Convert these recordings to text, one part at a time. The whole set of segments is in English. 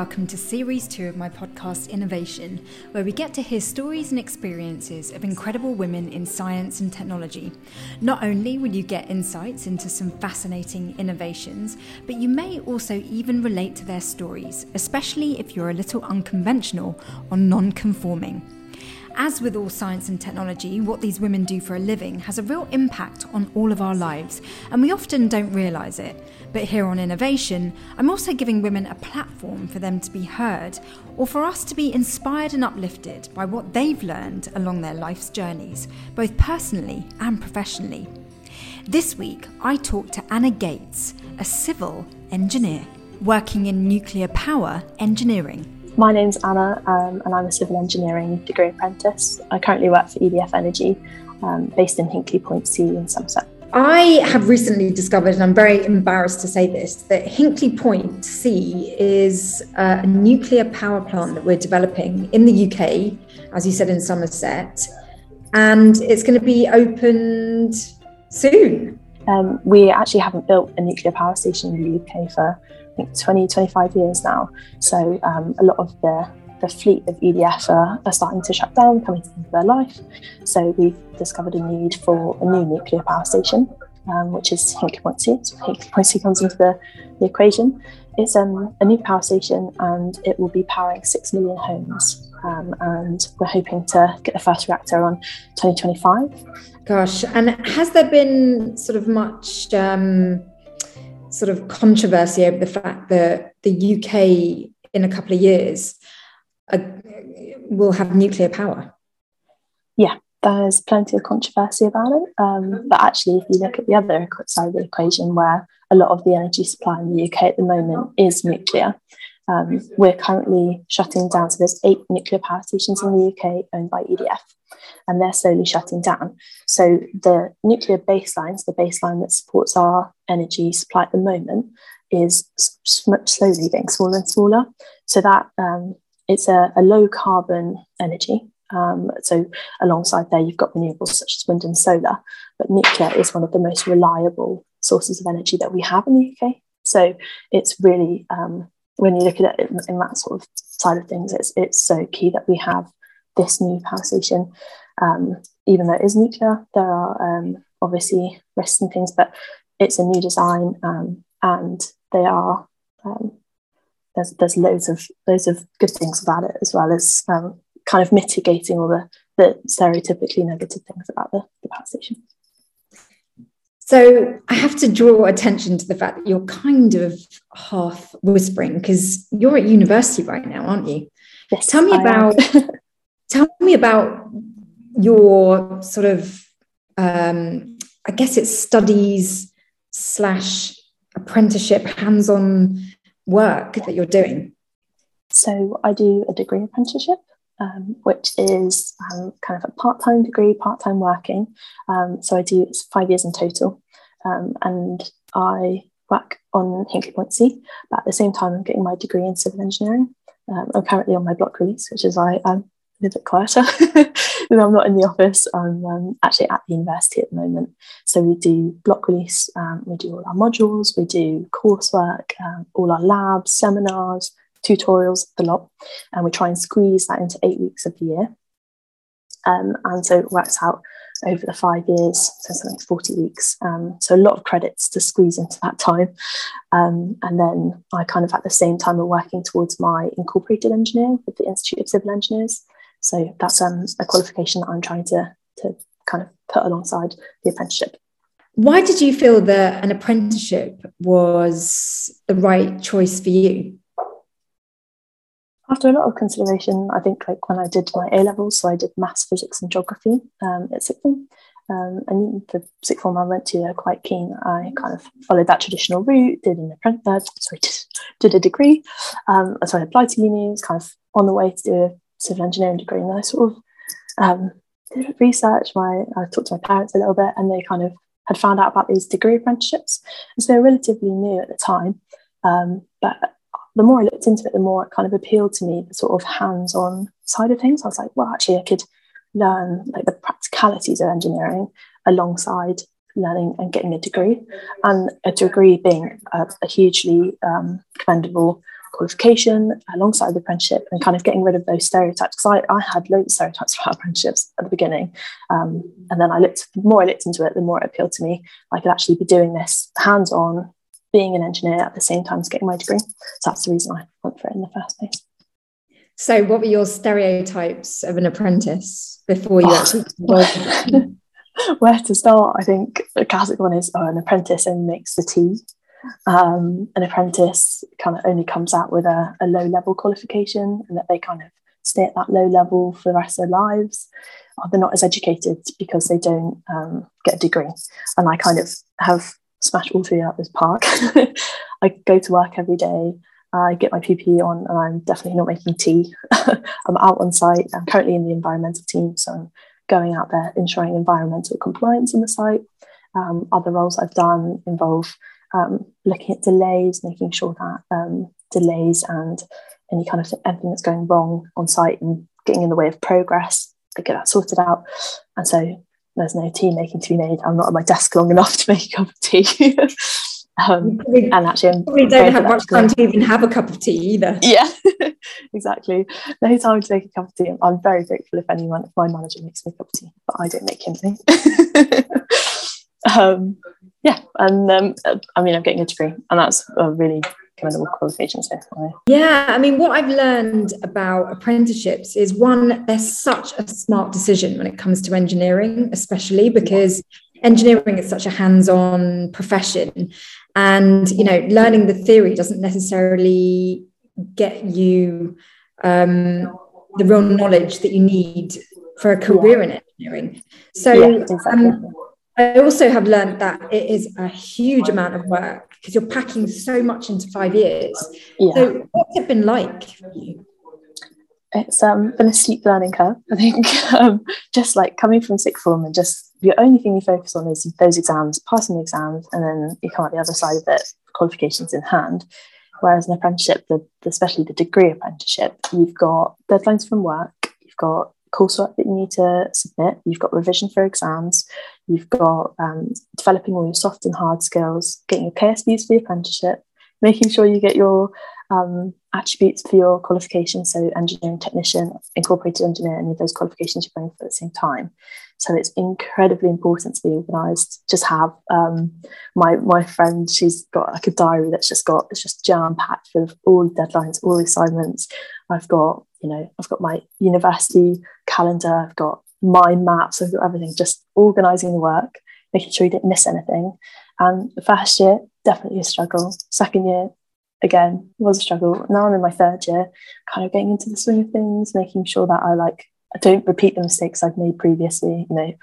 welcome to Series 2 of my podcast Innovation, where we get to hear stories and experiences of incredible women in science and technology. Not only will you get insights into some fascinating innovations, but you may also even relate to their stories, especially if you're a little unconventional or non conforming. As with all science and technology, what these women do for a living has a real impact on all of our lives, and we often don't realise it. But here on Innovation, I'm also giving women a platform for them to be heard, or for us to be inspired and uplifted by what they've learned along their life's journeys, both personally and professionally. This week, I talked to Anna Gates, a civil engineer working in nuclear power engineering. My name's Anna, um, and I'm a civil engineering degree apprentice. I currently work for EDF Energy, um, based in Hinkley Point C in Somerset. I have recently discovered, and I'm very embarrassed to say this, that Hinkley Point C is a nuclear power plant that we're developing in the UK, as you said, in Somerset, and it's going to be opened soon. Um, we actually haven't built a nuclear power station in the UK for I think 20, 25 years now. So um, a lot of the, the fleet of EDF are, are, starting to shut down, coming to the end of their life. So we've discovered a need for a new nuclear power station, um, which is Hinkley Point C. So Hinkley Point C comes into the, the equation. It's um, a new power station and it will be powering 6 million homes. Um, and we're hoping to get the first reactor on 2025. Gosh, and has there been sort of much um, sort of controversy over the fact that the UK in a couple of years will have nuclear power. Yeah, there's plenty of controversy about it. Um, but actually, if you look at the other side of the equation, where a lot of the energy supply in the UK at the moment is nuclear, um, we're currently shutting down. So there's eight nuclear power stations in the UK owned by EDF and they're slowly shutting down. So the nuclear baselines, the baseline that supports our energy supply at the moment, is slowly getting smaller and smaller. So that um, it's a, a, low carbon energy. Um, so alongside there, you've got renewables such as wind and solar, but nuclear is one of the most reliable sources of energy that we have in the UK. So it's really um, when you look at it in, in, that sort of side of things, it's it's so key that we have this new power station. Um, even though it is nuclear, there are um, obviously risks and things, but it's a new design um, and they are um, there's there's loads of loads of good things about it as well as um, kind of mitigating all the, the stereotypically negative things about the, the power station. So I have to draw attention to the fact that you're kind of half whispering because you're at university right now, aren't you? Yes. Tell me I about Tell me about your sort of, um, I guess it's studies slash apprenticeship, hands on work that you're doing. So I do a degree apprenticeship. Um, which is um, kind of a part-time degree, part-time working. Um, so I do it's five years in total, um, and I work on Hinkley Point C. But at the same time, I'm getting my degree in civil engineering. Um, I'm currently on my block release, which is why I'm a bit quieter. I'm not in the office. I'm um, actually at the university at the moment. So we do block release, um, we do all our modules, we do coursework, um, all our labs, seminars, tutorials, the lot, and we try and squeeze that into eight weeks of the year. Um, and so it works out over the five years, so something like 40 weeks. Um, so a lot of credits to squeeze into that time. Um, and then I kind of at the same time are working towards my incorporated engineer with the Institute of Civil Engineers. So that's um, a qualification that I'm trying to, to kind of put alongside the apprenticeship. Why did you feel that an apprenticeship was the right choice for you? After a lot of consideration, I think like when I did my A levels, so I did maths, physics, and geography um, at sixth form. Um, and the sixth form I went to, they're quite keen. I kind of followed that traditional route, did an apprentice, uh, sorry, did, did a degree. Um, so I applied to uni, was kind of on the way to do a civil engineering degree, and I sort of um, did research. My I talked to my parents a little bit, and they kind of had found out about these degree apprenticeships, and so they're relatively new at the time. Um, but the more I looked into it, the more it kind of appealed to me, the sort of hands-on side of things. I was like, well, actually, I could learn like the practicalities of engineering alongside learning and getting a degree, and a degree being a, a hugely um, commendable qualification alongside the apprenticeship and kind of getting rid of those stereotypes because I, I had loads of stereotypes about apprenticeships at the beginning. Um, and then I looked the more I looked into it the more it appealed to me. I could actually be doing this hands-on being an engineer at the same time as getting my degree. So that's the reason I went for it in the first place. So what were your stereotypes of an apprentice before you oh. actually where to start I think the classic one is oh an apprentice only makes the tea um, an apprentice kind of only comes out with a, a low level qualification and that they kind of stay at that low level for the rest of their lives. Or they're not as educated because they don't um, get a degree. And I kind of have smashed all three out this park. I go to work every day. I get my PPE on, and I'm definitely not making tea. I'm out on site. I'm currently in the environmental team, so I'm going out there ensuring environmental compliance on the site. Um, other roles I've done involve um, looking at delays, making sure that um, delays and any kind of anything that's going wrong on site and getting in the way of progress, to get that sorted out. And so there's no tea making to be made. I'm not at my desk long enough to make a cup of tea. um, probably, and actually, we don't have much time to even have a cup of tea either. Yeah, exactly. No time to make a cup of tea. I'm very grateful if anyone, if my manager makes me a cup of tea, but I don't make him. Um, yeah, and um, I mean, I'm getting a degree, and that's a really commendable qualification. So, yeah, I mean, what I've learned about apprenticeships is one, they're such a smart decision when it comes to engineering, especially because engineering is such a hands-on profession, and you know, learning the theory doesn't necessarily get you um, the real knowledge that you need for a career in engineering. So. Yeah, exactly. um, I also have learned that it is a huge amount of work because you're packing so much into five years. Yeah. So, what's it been like for you? It's um, been a steep learning curve. I think um, just like coming from sixth form and just the only thing you focus on is those exams, passing the exams, and then you come out the other side of it, qualifications in hand. Whereas an apprenticeship, the, especially the degree apprenticeship, you've got deadlines from work, you've got coursework that you need to submit, you've got revision for exams, you've got um, developing all your soft and hard skills, getting your KSBs for your apprenticeship, making sure you get your um, attributes for your qualifications, so engineering technician, incorporated engineer, any of those qualifications you're bring for at the same time. So it's incredibly important to be organised. Just have um, my my friend, she's got like a diary that's just got it's just jam packed with all the deadlines, all the assignments. I've got you know I've got my university calendar. I've got my maps. I've got everything. Just organising the work, making sure you didn't miss anything. And the first year definitely a struggle. Second year again was a struggle. Now I'm in my third year, kind of getting into the swing of things, making sure that I like I don't repeat the mistakes I've made previously. You know,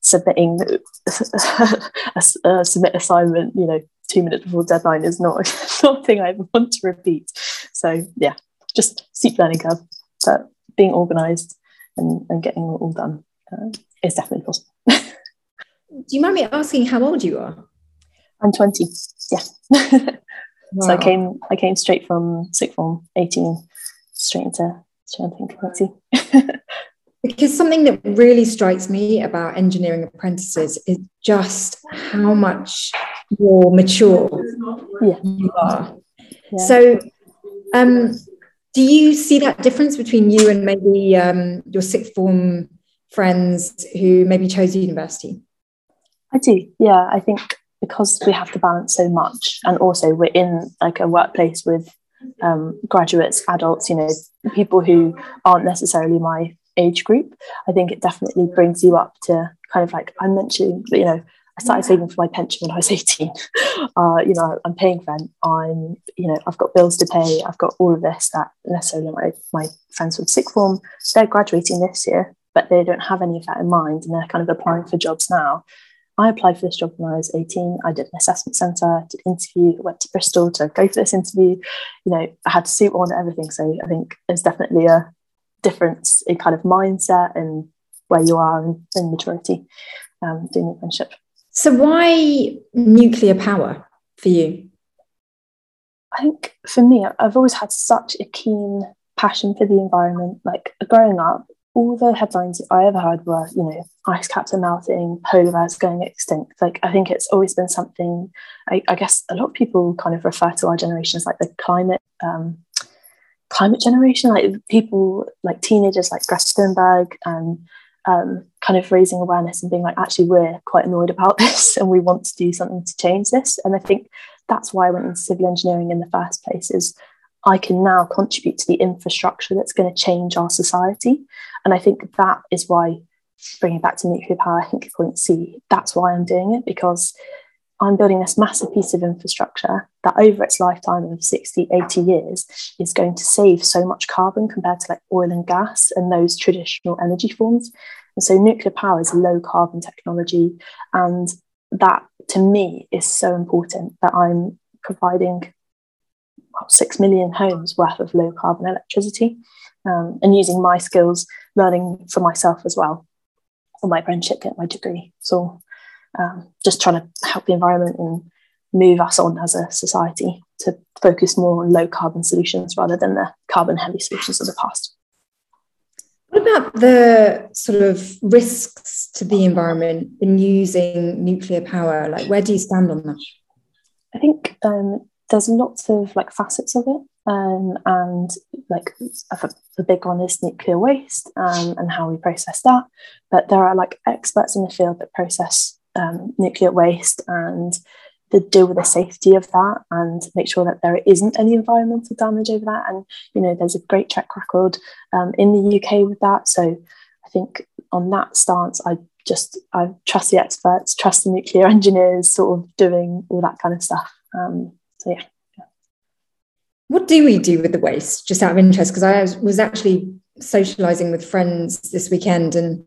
submitting a, a, submit assignment, you know, two minutes before deadline is not something I want to repeat. So yeah, just steep learning curve, but being organised and, and getting it all done uh, is definitely possible. Do you mind me asking how old you are? I'm 20. Yeah. wow. So I came I came straight from sixth form, 18, straight into straight into twenty. because something that really strikes me about engineering apprentices is just how much more mature yeah. you are. Yeah. So, um, do you see that difference between you and maybe um, your sixth form friends who maybe chose university? I do. Yeah, I think because we have to balance so much, and also we're in like a workplace with um, graduates, adults, you know, people who aren't necessarily my age group, I think it definitely brings you up to kind of like I mentioned, you know, I started saving for my pension when I was 18. Uh, you know, I'm paying rent. I'm, you know, I've got bills to pay. I've got all of this that necessarily my, my friends from sixth form, they're graduating this year, but they don't have any of that in mind and they're kind of applying for jobs now. I applied for this job when I was 18. I did an assessment centre, did an interview, went to Bristol to go for this interview. You know, I had to suit on everything. So I think there's definitely a difference in kind of mindset and where you are in, in maturity um, doing the apprenticeship. So why nuclear power for you? I think for me, I've always had such a keen passion for the environment. Like growing up, all the headlines I ever heard were, you know, ice caps are melting, polar bears going extinct. Like I think it's always been something. I, I, guess a lot of people kind of refer to our generation as like the climate um, climate generation, like people, like teenagers like Greta Thunberg and um, kind of raising awareness and being like, actually, we're quite annoyed about this and we want to do something to change this. And I think that's why I went into civil engineering in the first place is I can now contribute to the infrastructure that's going to change our society. And I think that is why, bringing back to nuclear power, Hinkley Point C, that's why I'm doing it because I'm building this massive piece of infrastructure that over its lifetime of 60, 80 years is going to save so much carbon compared to like oil and gas and those traditional energy forms. And so nuclear power is low carbon technology. And that to me is so important that I'm providing well, six million homes worth of low carbon electricity um, and using my skills, learning for myself as well for my apprenticeship, get my degree. So um, just trying to help the environment and move us on as a society to focus more on low carbon solutions rather than the carbon heavy solutions of the past. What about the sort of risks to the environment in using nuclear power? Like, where do you stand on that? I think um, there's lots of like facets of it, um, and like the big one is nuclear waste um, and how we process that. But there are like experts in the field that process um, nuclear waste and to deal with the safety of that and make sure that there isn't any environmental damage over that. And you know, there's a great track record um, in the UK with that. So I think on that stance, I just I trust the experts, trust the nuclear engineers, sort of doing all that kind of stuff. Um, so yeah. What do we do with the waste? Just out of interest, because I was actually socializing with friends this weekend and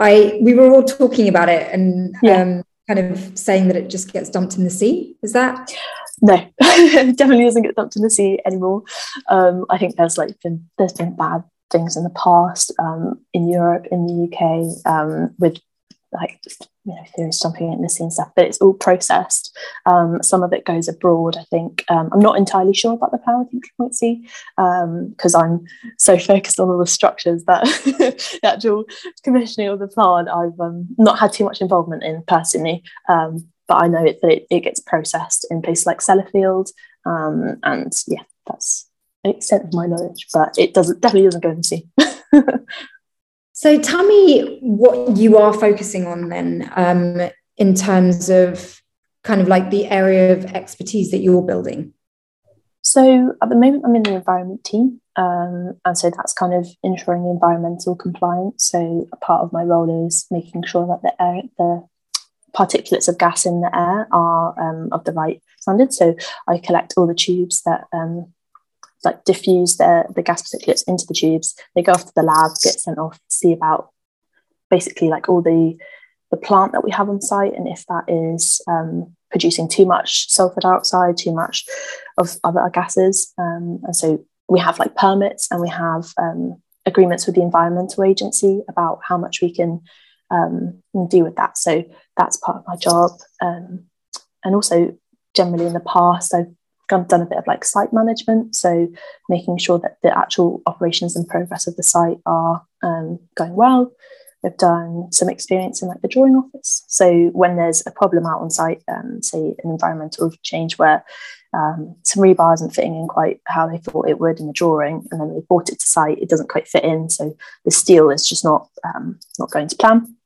I we were all talking about it and yeah. um, kind of saying that it just gets dumped in the sea. Is that? No, definitely doesn't get dumped in the sea anymore. Um, I think there's like been there's been bad things in the past um, in Europe, in the UK, um, with like you know theories jumping in the sea and stuff but it's all processed. Um, some of it goes abroad i think. Um, i'm not entirely sure about the power C because um, i'm so focused on all the structures that the actual commissioning of the plant i've um, not had too much involvement in personally. Um, but i know it, that it, it, gets processed in places like sellafield um, and yeah that's an extent of my knowledge but it doesn't definitely doesn't go in the sea So tell me what you are focusing on then um, in terms of kind of like the area of expertise that you're building. So at the moment, I'm in the environment team. Um, and so that's kind of ensuring environmental compliance. So a part of my role is making sure that the air, the particulates of gas in the air are um, of the right standard. So I collect all the tubes that um, like diffuse the, the gas particulates into the tubes. They go off to the lab, get sent off, see about basically like all the the plant that we have on site and if that is um, producing too much sulfur dioxide, too much of other gases. Um, and so we have like permits and we have um, agreements with the environmental agency about how much we can um, do with that. So that's part of my job. Um, and also generally in the past, I've I've done a bit of like site management, so making sure that the actual operations and progress of the site are um, going well. I've done some experience in like the drawing office. So when there's a problem out on site, um, say an environmental change where um, some rebar isn't fitting in quite how they thought it would in the drawing, and then they brought it to site, it doesn't quite fit in, so the steel is just not um, not going to plan.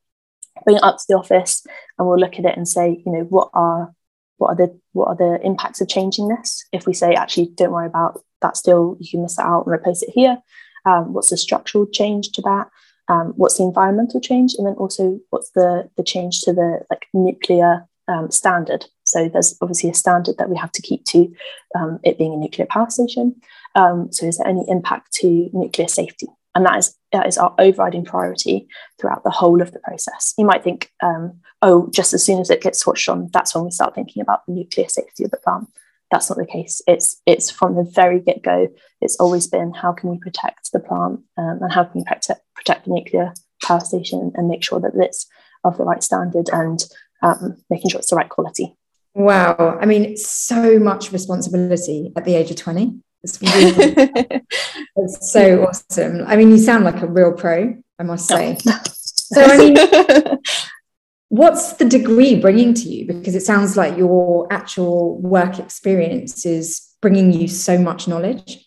Bring it up to the office, and we'll look at it and say, you know, what are what are the what are the impacts of changing this? If we say actually don't worry about that still you can miss out and replace it here um, what's the structural change to that? Um, what's the environmental change? And then also what's the the change to the like nuclear um, standard? So there's obviously a standard that we have to keep to um, it being a nuclear power station. Um, so is there any impact to nuclear safety and that is that is our overriding priority throughout the whole of the process. You might think, um, oh, just as soon as it gets switched on, that's when we start thinking about the nuclear safety of the plant. That's not the case. It's it's from the very get go. It's always been how can we protect the plant um, and how can we protect protect the nuclear power station and make sure that it's of the right standard and um, making sure it's the right quality. Wow, I mean, so much responsibility at the age of twenty. It's, really, it's so awesome. I mean, you sound like a real pro, I must say. so, I mean, what's the degree bringing to you? Because it sounds like your actual work experience is bringing you so much knowledge.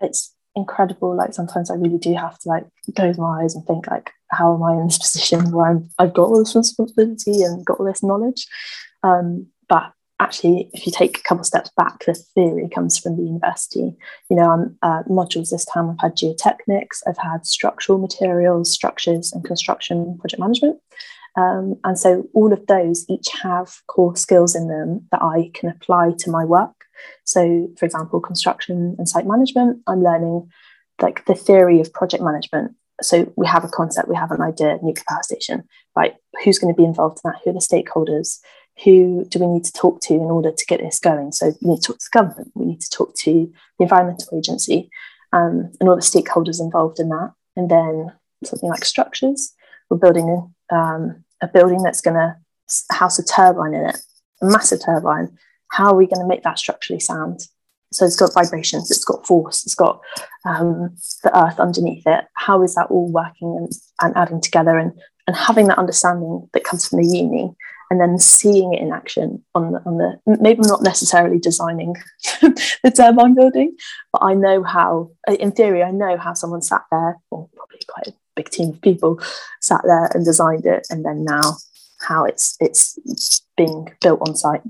it's incredible. Like sometimes I really do have to like close my eyes and think like, how am I in this position where I'm, I've got all this responsibility and got all this knowledge? Um, but actually, if you take a couple steps back, the theory comes from the university. You know, um, uh, modules this time I've had geotechnics, I've had structural materials, structures, and construction project management. Um, and so all of those each have core skills in them that I can apply to my work. So, for example, construction and site management, I'm learning like the theory of project management. So we have a concept, we have an idea, nuclear power station, right? Who's going to be involved in that? Who are the stakeholders? Who do we need to talk to in order to get this going? So we need to talk to the government, we need to talk to the environmental agency, um, and all the stakeholders involved in that. And then something like structures, we're building um, a building that's going to house a turbine in it, a massive turbine. How are we going to make that structurally sound? So it's got vibrations, it's got force, it's got um, the earth underneath it. How is that all working and, and adding together and, and having that understanding that comes from the uni and then seeing it in action on the, on the maybe not necessarily designing the turbine building, but I know how, in theory, I know how someone sat there, or probably quite a big team of people sat there and designed it, and then now how it's it's being built on site.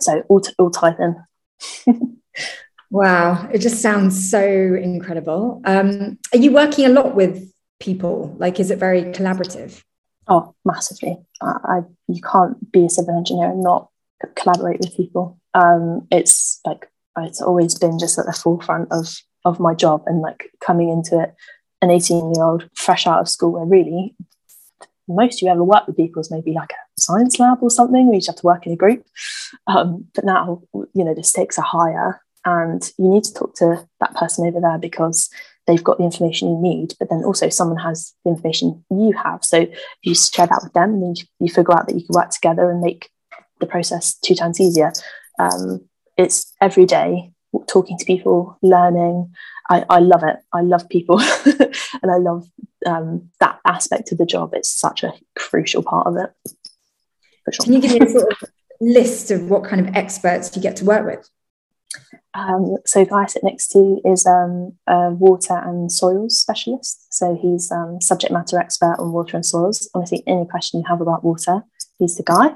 So all, t- all tied in. wow, it just sounds so incredible. Um, are you working a lot with people? Like, is it very collaborative? Oh, massively. I, I you can't be a civil engineer and not collaborate with people. Um, it's like it's always been just at the forefront of of my job and like coming into it an 18 year old fresh out of school where really most you ever work with people is maybe like a science lab or something where you just have to work in a group um, but now you know the stakes are higher and you need to talk to that person over there because they've got the information you need but then also someone has the information you have so you share that with them and then you, you figure out that you can work together and make the process two times easier um, it's every day talking to people learning I, I love it. I love people and I love um, that aspect of the job. It's such a crucial part of it. Sure. Can you give me a sort of list of what kind of experts you get to work with? Um, so the guy I sit next to is um, a water and soils specialist. So he's um, subject matter expert on water and soils. Honestly, any question you have about water, he's the guy.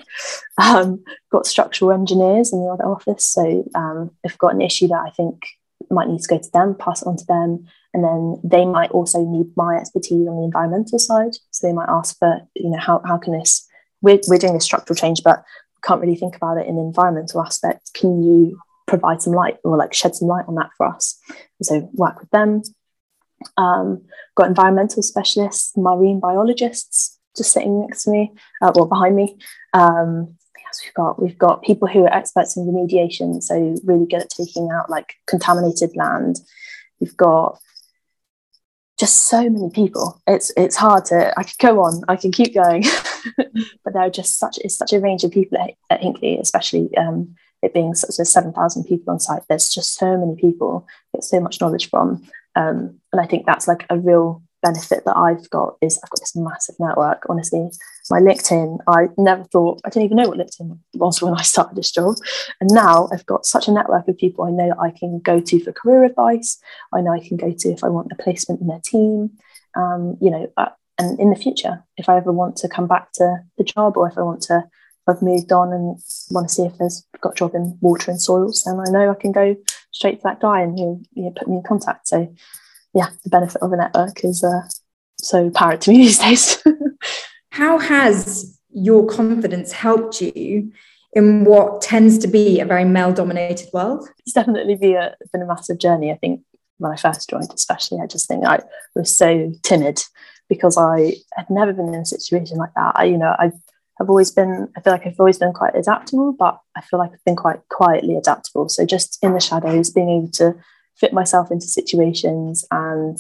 Um, got structural engineers in the other office. So um, if I've got an issue that I think might need to go to them, pass it on to them, and then they might also need my expertise on the environmental side. So they might ask for, you know, how, how can this, we're, we're doing this structural change, but can't really think about it in an environmental aspect. Can you provide some light or like shed some light on that for us? So work with them. Um, got environmental specialists, marine biologists just sitting next to me, uh, well behind me. Um, we've got? We've got people who are experts in remediation, so really good at taking out like contaminated land. We've got just so many people. It's it's hard to. I could go on. I can keep going, but there are just such it's such a range of people at, at Hinkley, especially um, it being such as seven thousand people on site. There's just so many people. Get so much knowledge from, um, and I think that's like a real benefit that I've got is I've got this massive network. Honestly, my LinkedIn, I never thought, I didn't even know what LinkedIn was when I started this job. And now I've got such a network of people I know that I can go to for career advice. I know I can go to if I want a placement in their team. Um, you know, uh, and in the future, if I ever want to come back to the job or if I want to, I've moved on and want to see if there's got a job in water and soils, then I know I can go straight to that guy and he'll know, put me in contact. So yeah, the benefit of a network is uh, so apparent to me these days. How has your confidence helped you in what tends to be a very male dominated world? It's definitely been a, been a massive journey. I think when I first joined, especially, I just think I was so timid because I had never been in a situation like that. I, you know, I have always been, I feel like I've always been quite adaptable, but I feel like I've been quite quietly adaptable. So just in the shadows, being able to fit myself into situations and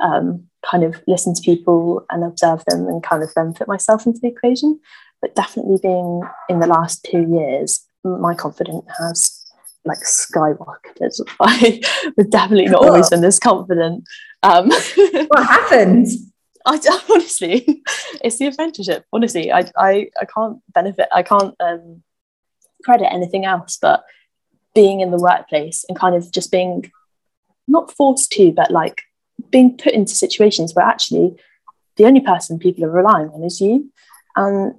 um, kind of listen to people and observe them and kind of then fit myself into the equation. But definitely being in the last two years, my confidence has like skyrocketed. I was definitely not always been this confident. Um, what happened? I honestly, it's the apprenticeship. Honestly, I I, I can't benefit. I can't um, credit anything else but being in the workplace and kind of just being not forced to, but like being put into situations where actually the only person people are relying on is you. And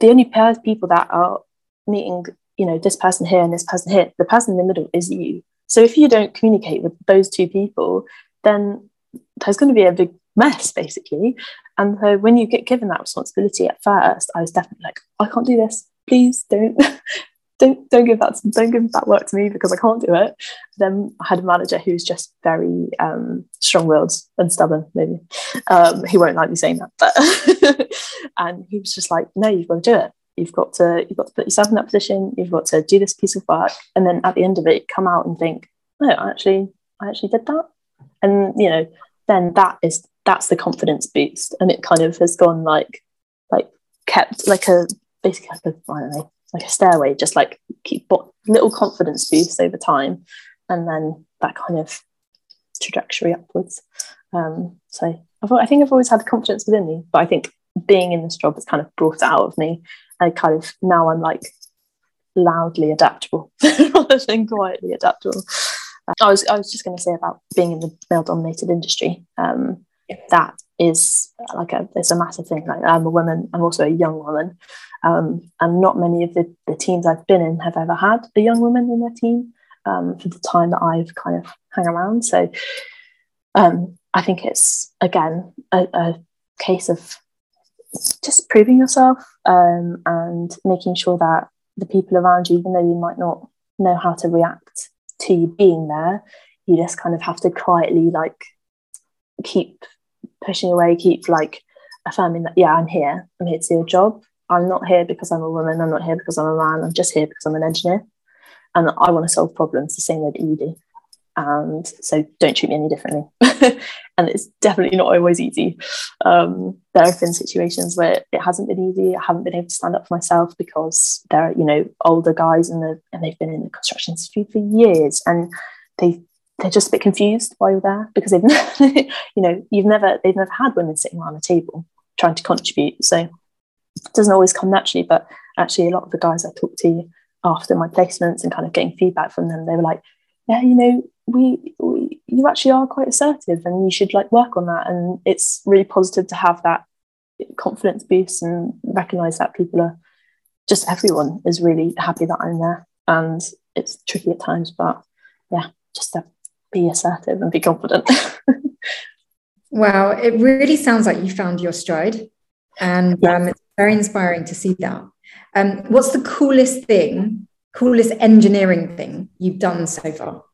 the only pair of people that are meeting, you know, this person here and this person here, the person in the middle is you. So if you don't communicate with those two people, then there's going to be a big mess basically. And so when you get given that responsibility at first, I was definitely like, I can't do this. Please don't don't don't give that don't give that work to me because I can't do it. Then I had a manager who's just very um, strong-willed and stubborn. Maybe um, he won't like me saying that, but and he was just like, "No, you've got to do it. You've got to you've got to put yourself in that position. You've got to do this piece of work, and then at the end of it, come out and think, no, I actually I actually did that." And you know, then that is that's the confidence boost, and it kind of has gone like like kept like a basically like a I don't know like a stairway, just like keep little confidence boosts over time, and then that kind of trajectory upwards. Um, so I've, I think I've always had confidence within me, but I think being in this job has kind of brought it out of me. I kind of now I'm like loudly adaptable rather than quietly adaptable. I was I was just going to say about being in the male dominated industry. Um, that is like a it's a massive thing. Like I'm a woman, I'm also a young woman, um, and not many of the, the teams I've been in have ever had a young woman in their team um, for the time that I've kind of hang around. So um, I think it's again a, a, case of just proving yourself um, and making sure that the people around you, even though you might not know how to react to you being there, you just kind of have to quietly like keep pushing away, keep like affirming that, yeah, I'm here, I'm here to do a job. I'm not here because I'm a woman, I'm not here because I'm a man, I'm just here because I'm an engineer. And I want to solve problems the same way that you do. And so don't treat me any differently. and it's definitely not always easy. Um, there have been situations where it hasn't been easy. I haven't been able to stand up for myself because they're, you know, older guys and, the, and they've been in the construction industry for years and they they're just a bit confused while you're there because they've you know you've never they've never had women sitting around a table trying to contribute. So it doesn't always come naturally but actually a lot of the guys i talked to after my placements and kind of getting feedback from them they were like yeah you know we, we you actually are quite assertive and you should like work on that. And it's really positive to have that confidence boost and recognize that people are just everyone is really happy that i'm there. And it's tricky at times but yeah just to be assertive and be confident. wow, it really sounds like you found your stride, and yeah. um, it's very inspiring to see that. Um, what's the coolest thing, coolest engineering thing you've done so far?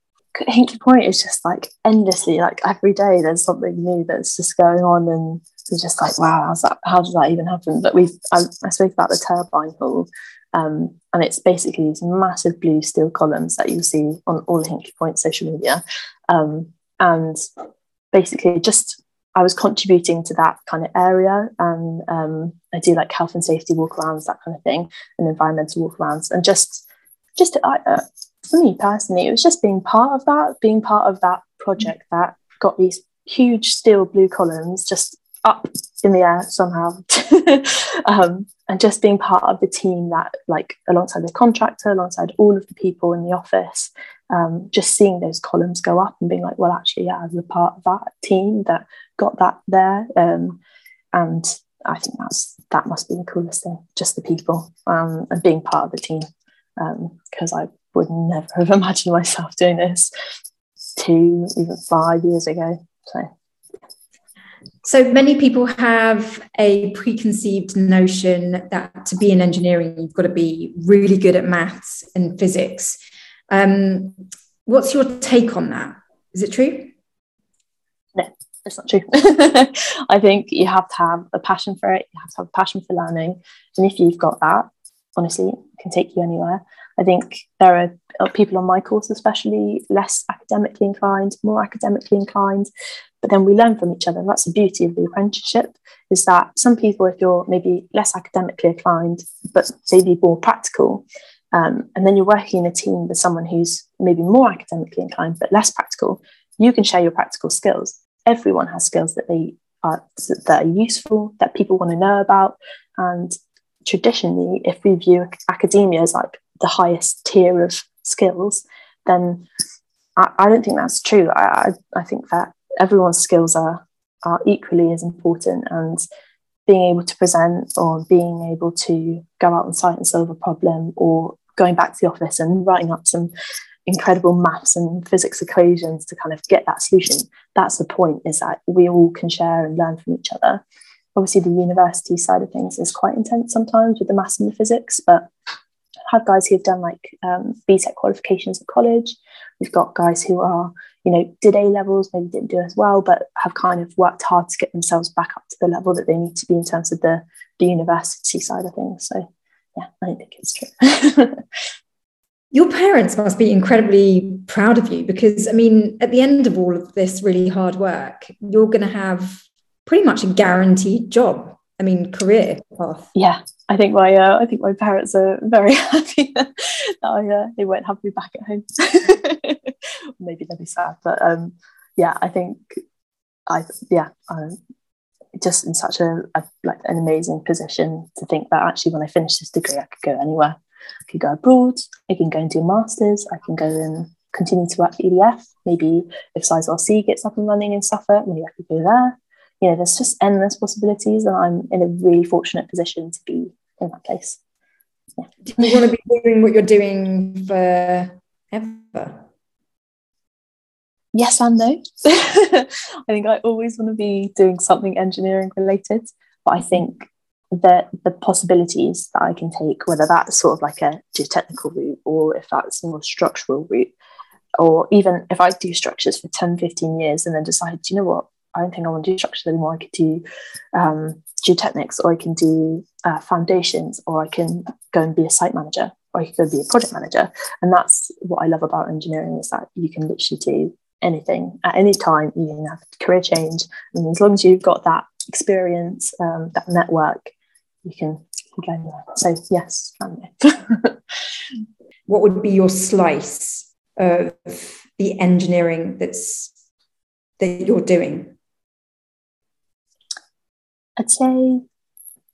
Hinkley Point is just like endlessly, like every day there's something new that's just going on, and it's just like, wow, how's that? How does that even happen? But we, I, I spoke about the turbine hall, um, and it's basically these massive blue steel columns that you'll see on all Hinkley Point social media. Um, and basically, just I was contributing to that kind of area. And um, I do like health and safety walkarounds, that kind of thing, and environmental walkarounds. And just, just uh, for me personally, it was just being part of that, being part of that project that got these huge steel blue columns just up in the air somehow. Um, and just being part of the team that like alongside the contractor alongside all of the people in the office um, just seeing those columns go up and being like well actually yeah i was a part of that team that got that there. Um, and i think that's that must be the coolest thing just the people um, and being part of the team. Because um, i would never have imagined myself doing this two even five years ago. So so many people have a preconceived notion that to be in engineering, you've got to be really good at maths and physics. Um, what's your take on that? Is it true? No, it's not true. I think you have to have a passion for it. You have to have a passion for learning. And if you've got that, honestly, it can take you anywhere. I think there are people on my course, especially less academically inclined, more academically inclined, but then we learn from each other. And that's the beauty of the apprenticeship is that some people, if you're maybe less academically inclined, but maybe more practical, um, and then you're working in a team with someone who's maybe more academically inclined but less practical, you can share your practical skills. Everyone has skills that they are that are useful, that people want to know about. And traditionally, if we view academia as like the highest tier of skills, then I, I don't think that's true. I, I think that everyone's skills are are equally as important and being able to present or being able to go out on site and solve a problem or going back to the office and writing up some incredible maths and physics equations to kind of get that solution that's the point is that we all can share and learn from each other. Obviously the university side of things is quite intense sometimes with the maths and the physics but I have had guys who have done like um, BTEC qualifications at college. We've got guys who are you know did A levels maybe didn't do as well but have kind of worked hard to get themselves back up to the level that they need to be in terms of the the university side of things so yeah I don't think it's true Your parents must be incredibly proud of you because, I mean, at the end of all of this really hard work, you're going to have pretty much a guaranteed job. I mean, career path. Yeah, I think my uh, I think my parents are very happy that I, uh, they won't have me back at home. Maybe they'll be sad, but um, yeah, I think I yeah I'm just in such a, a like an amazing position to think that actually when I finish this degree I could go anywhere I could go abroad, I can go and do a master's, I can go and continue to work for EDF. Maybe if Sizewell C gets up and running in Suffolk, maybe I could go there. You know, there's just endless possibilities, and I'm in a really fortunate position to be in that place. Yeah. Do you want to be doing what you're doing forever? Yes and no. I think I always want to be doing something engineering related, but I think the the possibilities that I can take, whether that's sort of like a geotechnical route or if that's more structural route, or even if I do structures for 10, 15 years and then decide, do you know what, I don't think I want to do structures anymore. I could do um, geotechnics or I can do uh, foundations or I can go and be a site manager or I could go be a project manager. And that's what I love about engineering is that you can literally do anything at any time. You can have career change. And as long as you've got that experience, um, that network, you can go there. So yes, what would be your slice of the engineering that's that you're doing? I'd say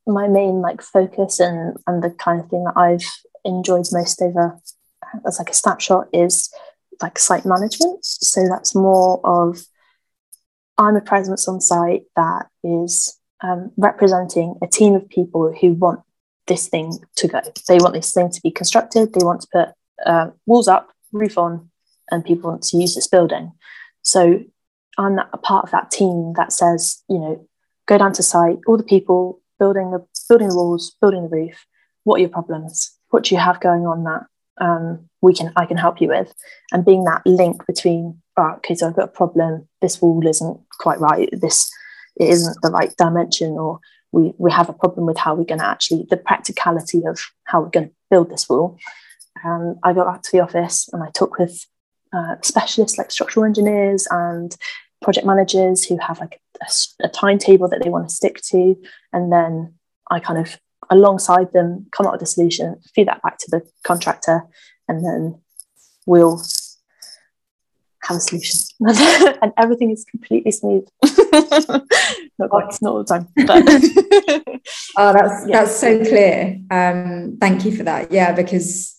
my main like focus and and the kind of thing that I've enjoyed most over as like a snapshot is like site management. So that's more of I'm a presence on site that is um, representing a team of people who want this thing to go. They want this thing to be constructed. They want to put uh, walls up, roof on, and people want to use this building. So I'm a part of that team that says, you know, go down to site, all the people building the building the walls, building the roof. What are your problems? What do you have going on that um, we can I can help you with? And being that link between, oh, okay, so I've got a problem. This wall isn't quite right. This it isn't the right dimension or we, we have a problem with how we're going to actually the practicality of how we're going to build this wall um, i got back to the office and i talked with uh, specialists like structural engineers and project managers who have like a, a timetable that they want to stick to and then i kind of alongside them come up with a solution feed that back to the contractor and then we'll have a solution. And everything is completely smooth. Not quite not all the time but oh that's yeah. that's so clear. Um thank you for that. Yeah because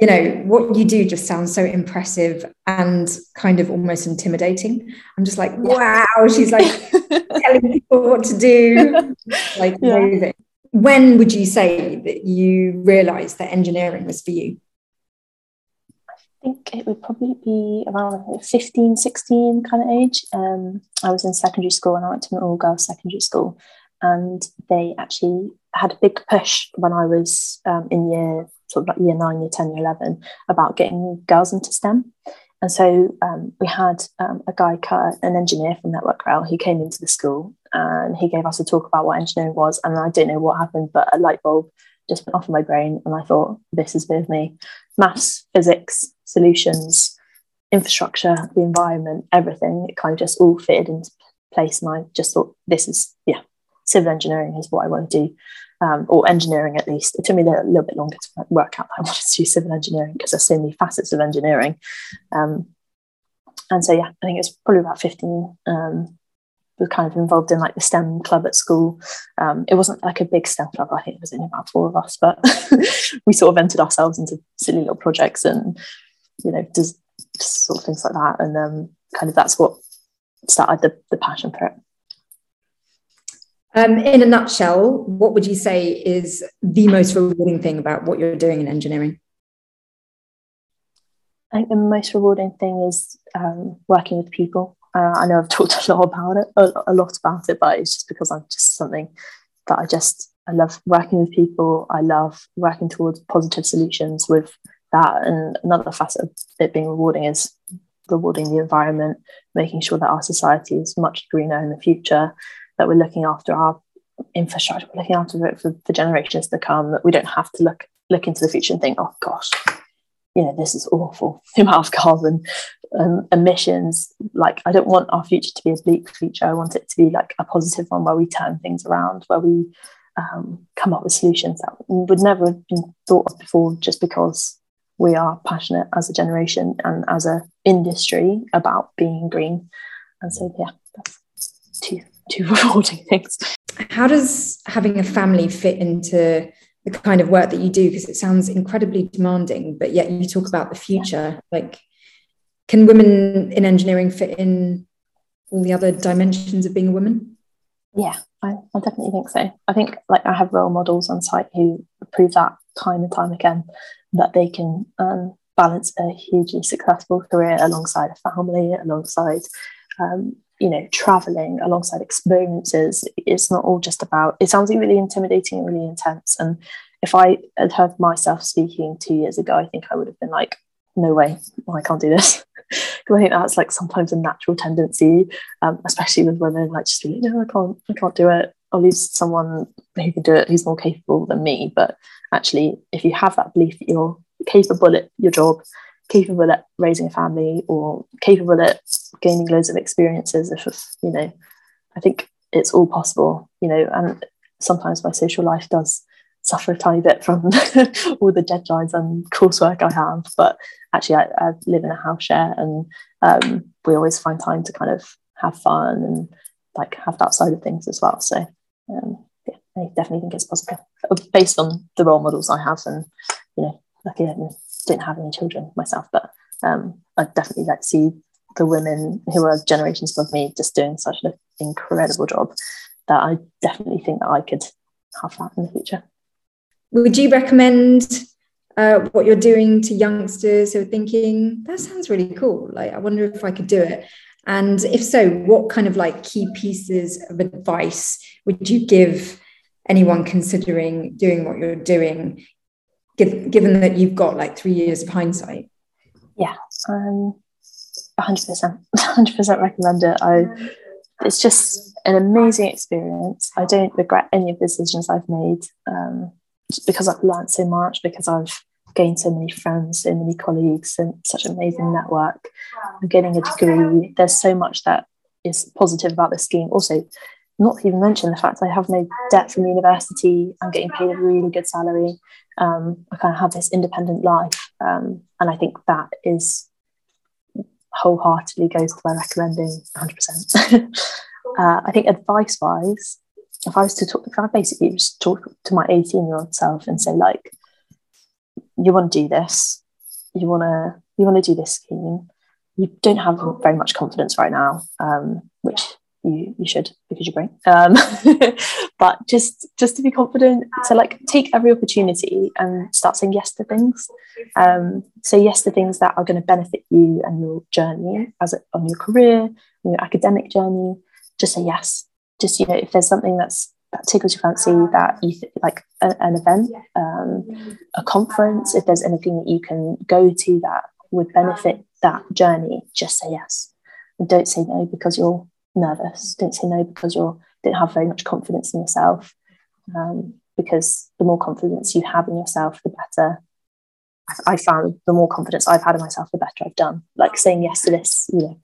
you know what you do just sounds so impressive and kind of almost intimidating i'm just like wow she's like telling people what to do like yeah. when would you say that you realized that engineering was for you I think it would probably be around 15, 16 kind of age. Um, I was in secondary school and I went to an all girls secondary school. And they actually had a big push when I was um, in year sort of like year nine, year 10, year 11 about getting girls into STEM. And so um, we had um, a guy, an engineer from Network Rail, who came into the school and he gave us a talk about what engineering was. And I don't know what happened, but a light bulb just went off in my brain. And I thought, this is with me. Maths, physics, solutions, infrastructure, the environment, everything. It kind of just all fitted into place. And I just thought, this is, yeah, civil engineering is what I want to do. Um, or engineering at least. It took me a little, little, bit longer to work out that I wanted to do civil engineering because there's so many facets of engineering. Um, and so, yeah, I think it's probably about 15 um, was kind of involved in like the STEM club at school. Um, it wasn't like a big STEM club. I think it was only about four of us, but we sort of entered ourselves into silly little projects and you know just just sort of things like that. And um, kind of that's what started the, the passion for it. Um, in a nutshell, what would you say is the most rewarding thing about what you're doing in engineering? I think the most rewarding thing is um, working with people. Uh, I know I've talked a lot about it, a, a, lot about it, but it's just because I'm just something that I just I love working with people. I love working towards positive solutions with that. And another facet of it being rewarding is rewarding the environment, making sure that our society is much greener in the future, that we're looking after our infrastructure, we're looking after it for, for generations to come, that we don't have to look look into the future and think, oh gosh, you know, this is awful. The amount of carbon um, emissions. Like, I don't want our future to be a bleak future. I want it to be like a positive one where we turn things around, where we um, come up with solutions that would never have been thought of before just because we are passionate as a generation and as a industry about being green. And so, yeah, that's two rewarding things. How does having a family fit into the kind of work that you do? Because it sounds incredibly demanding, but yet you talk about the future. Like, can women in engineering fit in all the other dimensions of being a woman? Yeah, I, I definitely think so. I think like I have role models on site who prove that time and time again that they can um, balance a hugely successful career alongside a family, alongside um, you know traveling, alongside experiences. It's not all just about. It sounds really intimidating and really intense. And if I had heard myself speaking two years ago, I think I would have been like, no way, I can't do this. Because I think that's like sometimes a natural tendency, um, especially with women, like just be, no, I can't, I can't do it. I'll use someone who can do it, who's more capable than me. But actually, if you have that belief that you're capable at your job, capable at raising a family, or capable at gaining loads of experiences, if you know, I think it's all possible. You know, and sometimes my social life does suffer a tiny bit from all the deadlines and coursework I have. But actually, I, I live in a house share, and um, we always find time to kind of have fun and like have that side of things as well. So um, yeah, I definitely think it's possible based on the role models I have, and you know, lucky didn't have any children myself, but um, I definitely like see the women who are generations above me just doing such an incredible job that I definitely think that I could have that in the future. Would you recommend uh, what you're doing to youngsters who are thinking that sounds really cool? Like, I wonder if I could do it. And if so, what kind of like key pieces of advice would you give anyone considering doing what you're doing, given that you've got like three years of hindsight? Yeah, um, 100%, 100% recommend it. I, it's just an amazing experience. I don't regret any of the decisions I've made. Um, because I've learned so much, because I've gained so many friends, so many colleagues, and such an amazing network. I'm getting a degree. There's so much that is positive about this scheme. Also, not even mention the fact I have no debt from university. I'm getting paid a really good salary. Um, I kind of have this independent life, um, and I think that is wholeheartedly goes to my recommending 100%. uh, I think advice wise, if I was to talk, if I basically just talk to my 18 year old self and say, like, you want to do this, you want to, you want to do this scheme, you don't have very much confidence right now, um, which you you should because you're great. Um, but just just to be confident, to like take every opportunity and start saying yes to things. Um, say yes to things that are going to benefit you and your journey as a, on your career, on your academic journey. Just say yes just you know if there's something that's that tickles your fancy that you th- like a, an event um, a conference if there's anything that you can go to that would benefit that journey just say yes and don't say no because you're nervous don't say no because you don't have very much confidence in yourself um, because the more confidence you have in yourself the better I, I found the more confidence I've had in myself the better I've done like saying yes to this you know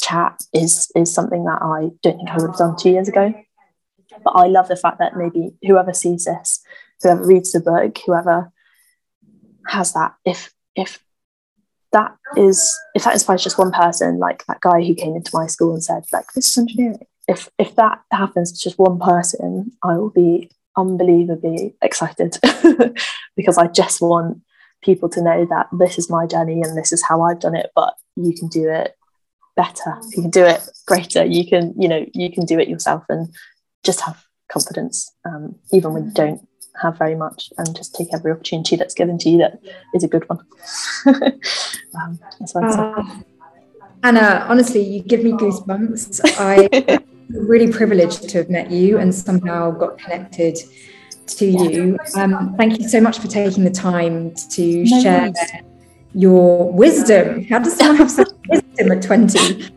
chat is is something that I don't think I would have done two years ago. But I love the fact that maybe whoever sees this, whoever reads the book, whoever has that, if if that is if that inspires just one person, like that guy who came into my school and said, like, this is engineering. If if that happens to just one person, I will be unbelievably excited because I just want people to know that this is my journey and this is how I've done it, but you can do it better. You can do it greater. You can, you know, you can do it yourself and just have confidence, um, even when you don't have very much, and just take every opportunity that's given to you that is a good one. um, that's uh, Anna, honestly, you give me goosebumps. I really privileged to have met you and somehow got connected to you. Um, thank you so much for taking the time to no share worries. your wisdom. How does someone have such wisdom at 20? Um,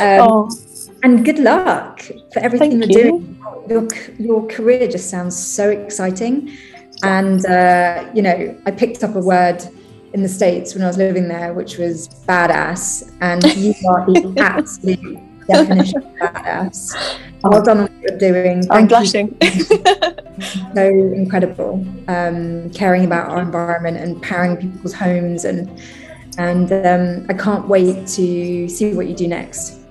oh. And good luck for everything thank you're you. doing. Your, your career just sounds so exciting. And, uh, you know, I picked up a word in the States when I was living there, which was badass. And you are the absolute definition of badass. Well done on what you're doing. Thank I'm blushing. so incredible. Um, caring about our environment and powering people's homes, and and um, I can't wait to see what you do next.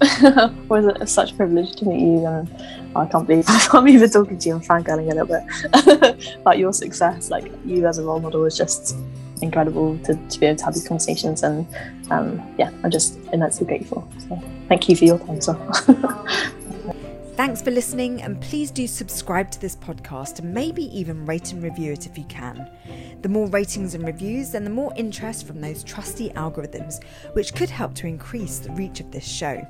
Was it such a privilege to meet you, and I can't believe I'm even talking to you. I'm fangirling a little bit about your success. Like you as a role model is just incredible to, to be able to have these conversations and um, yeah i'm just immensely grateful so thank you for your time so Thanks for listening, and please do subscribe to this podcast and maybe even rate and review it if you can. The more ratings and reviews, then the more interest from those trusty algorithms, which could help to increase the reach of this show.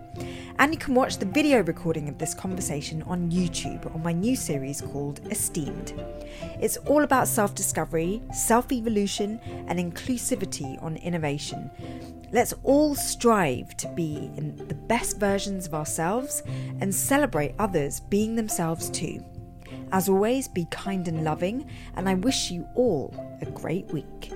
And you can watch the video recording of this conversation on YouTube on my new series called Esteemed. It's all about self discovery, self evolution, and inclusivity on innovation. Let's all strive to be in the best versions of ourselves and celebrate others being themselves too. As always, be kind and loving, and I wish you all a great week.